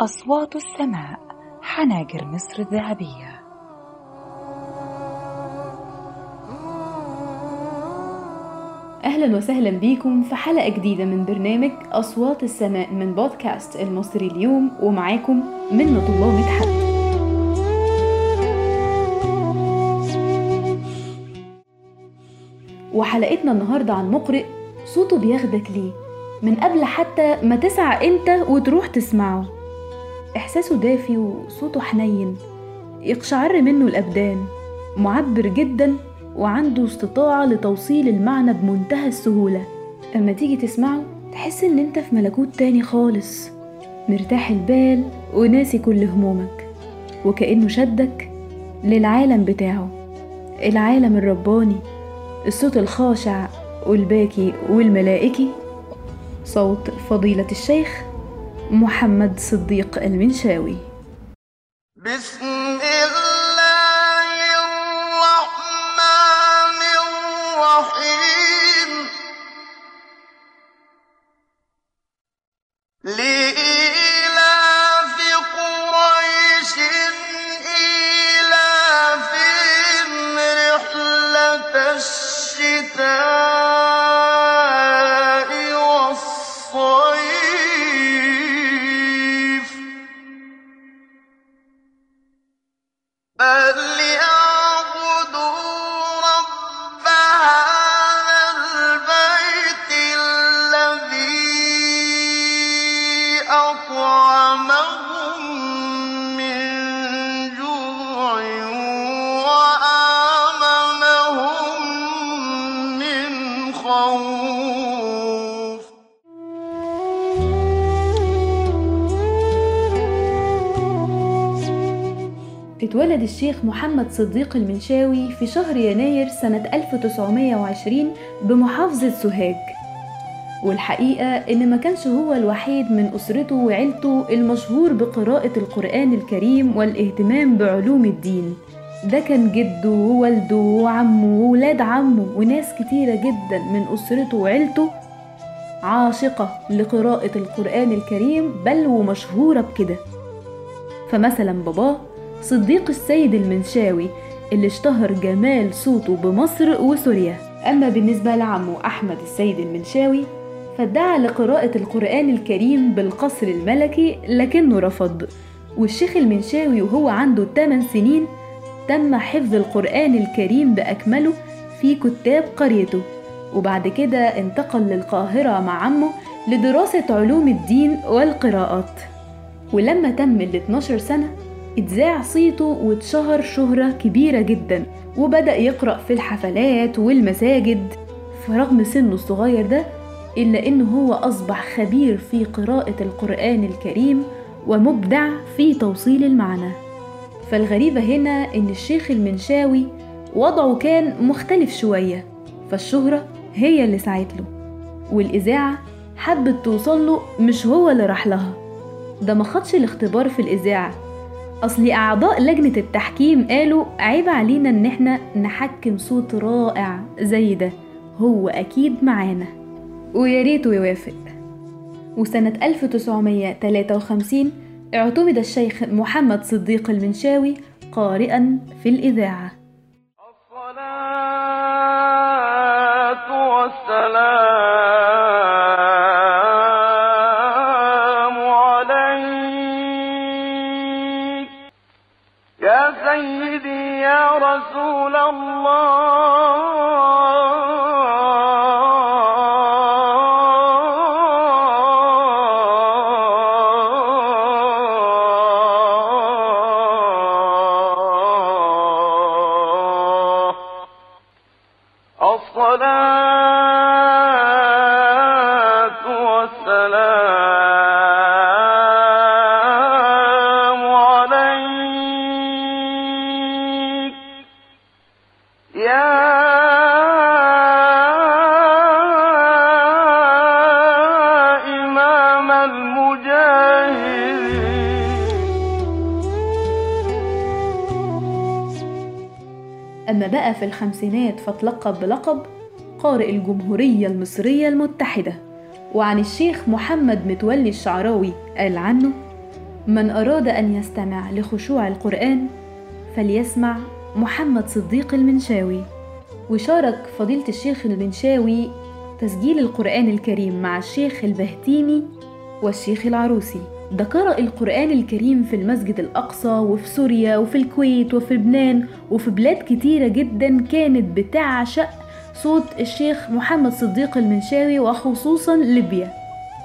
أصوات السماء حناجر مصر الذهبية. أهلا وسهلا بيكم في حلقة جديدة من برنامج أصوات السماء من بودكاست المصري اليوم ومعاكم منة الله مدحت وحلقتنا النهاردة عن مقرئ صوته بياخدك ليه؟ من قبل حتى ما تسعى أنت وتروح تسمعه. إحساسه دافي وصوته حنين. يقشعر منه الأبدان. معبر جدا وعنده استطاعة لتوصيل المعنى بمنتهى السهولة. أما تيجي تسمعه تحس إن أنت في ملكوت تاني خالص. مرتاح البال وناسي كل همومك. وكأنه شدك للعالم بتاعه. العالم الرباني الصوت الخاشع والباكي والملائكي. صوت فضيلة الشيخ محمد صديق المنشاوي. بسم Uh, اتولد الشيخ محمد صديق المنشاوي في شهر يناير سنة 1920 بمحافظة سوهاج. والحقيقة إن ما كانش هو الوحيد من أسرته وعيلته المشهور بقراءة القرآن الكريم والاهتمام بعلوم الدين. ده كان جده ووالده وعمه وولاد عمه وناس كتيرة جدا من أسرته وعيلته عاشقة لقراءة القرآن الكريم بل ومشهورة بكده. فمثلا باباه صديق السيد المنشاوي اللي اشتهر جمال صوته بمصر وسوريا. أما بالنسبة لعمه أحمد السيد المنشاوي فادعى لقراءة القرآن الكريم بالقصر الملكي لكنه رفض. والشيخ المنشاوي وهو عنده 8 سنين تم حفظ القرآن الكريم بأكمله في كتاب قريته. وبعد كده انتقل للقاهرة مع عمه لدراسة علوم الدين والقراءات. ولما تم ال 12 سنة اتذاع صيته واتشهر شهرة كبيرة جدا وبدأ يقرأ في الحفلات والمساجد. فرغم سنه الصغير ده إلا إنه هو أصبح خبير في قراءة القرآن الكريم ومبدع في توصيل المعنى. فالغريبة هنا إن الشيخ المنشاوي وضعه كان مختلف شوية فالشهرة هي اللي سعت له. والإذاعة حبت توصله مش هو اللي راح لها. ده ما خدش الاختبار في الإذاعة. أصل أعضاء لجنة التحكيم قالوا عيب علينا إن إحنا نحكم صوت رائع زي ده هو أكيد معانا. ويا ريته يوافق وسنة 1953 اعتمد الشيخ محمد صديق المنشاوي قارئا في الإذاعة. الصلاة والسلام رسول الله. أما بقى في الخمسينات فتلقب بلقب قارئ الجمهورية المصرية المتحدة وعن الشيخ محمد متولي الشعراوي قال عنه من أراد أن يستمع لخشوع القرآن فليسمع محمد صديق المنشاوي وشارك فضيلة الشيخ المنشاوي تسجيل القرآن الكريم مع الشيخ البهتيمي والشيخ العروسي. ده قرأ القرآن الكريم في المسجد الأقصى وفي سوريا وفي الكويت وفي لبنان وفي بلاد كتيرة جدا كانت بتعشق صوت الشيخ محمد صديق المنشاوي وخصوصا ليبيا.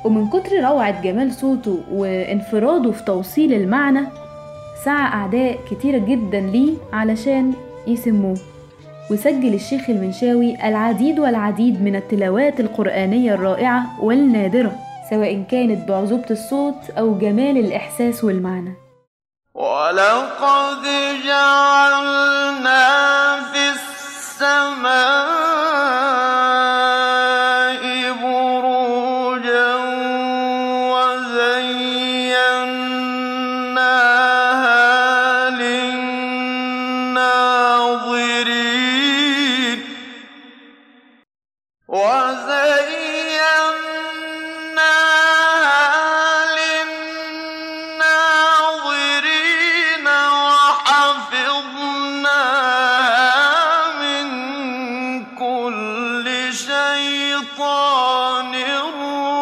ومن كتر روعة جمال صوته وانفراده في توصيل المعنى سعى أعداء كتيرة جدا ليه علشان يسموه. وسجل الشيخ المنشاوي العديد والعديد من التلاوات القرآنية الرائعة والنادرة. سواء كانت بعذوبة الصوت أو جمال الإحساس والمعنى. ولقد جعلنا في السماء شيطان رجيم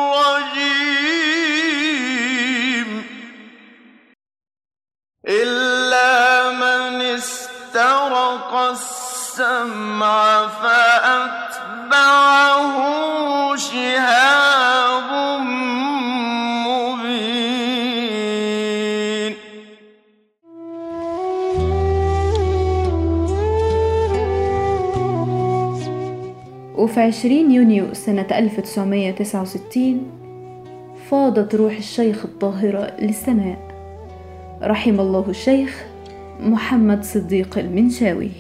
وفي 20 يونيو سنة 1969 فاضت روح الشيخ الطاهرة للسماء. رحم الله الشيخ محمد صديق المنشاوي.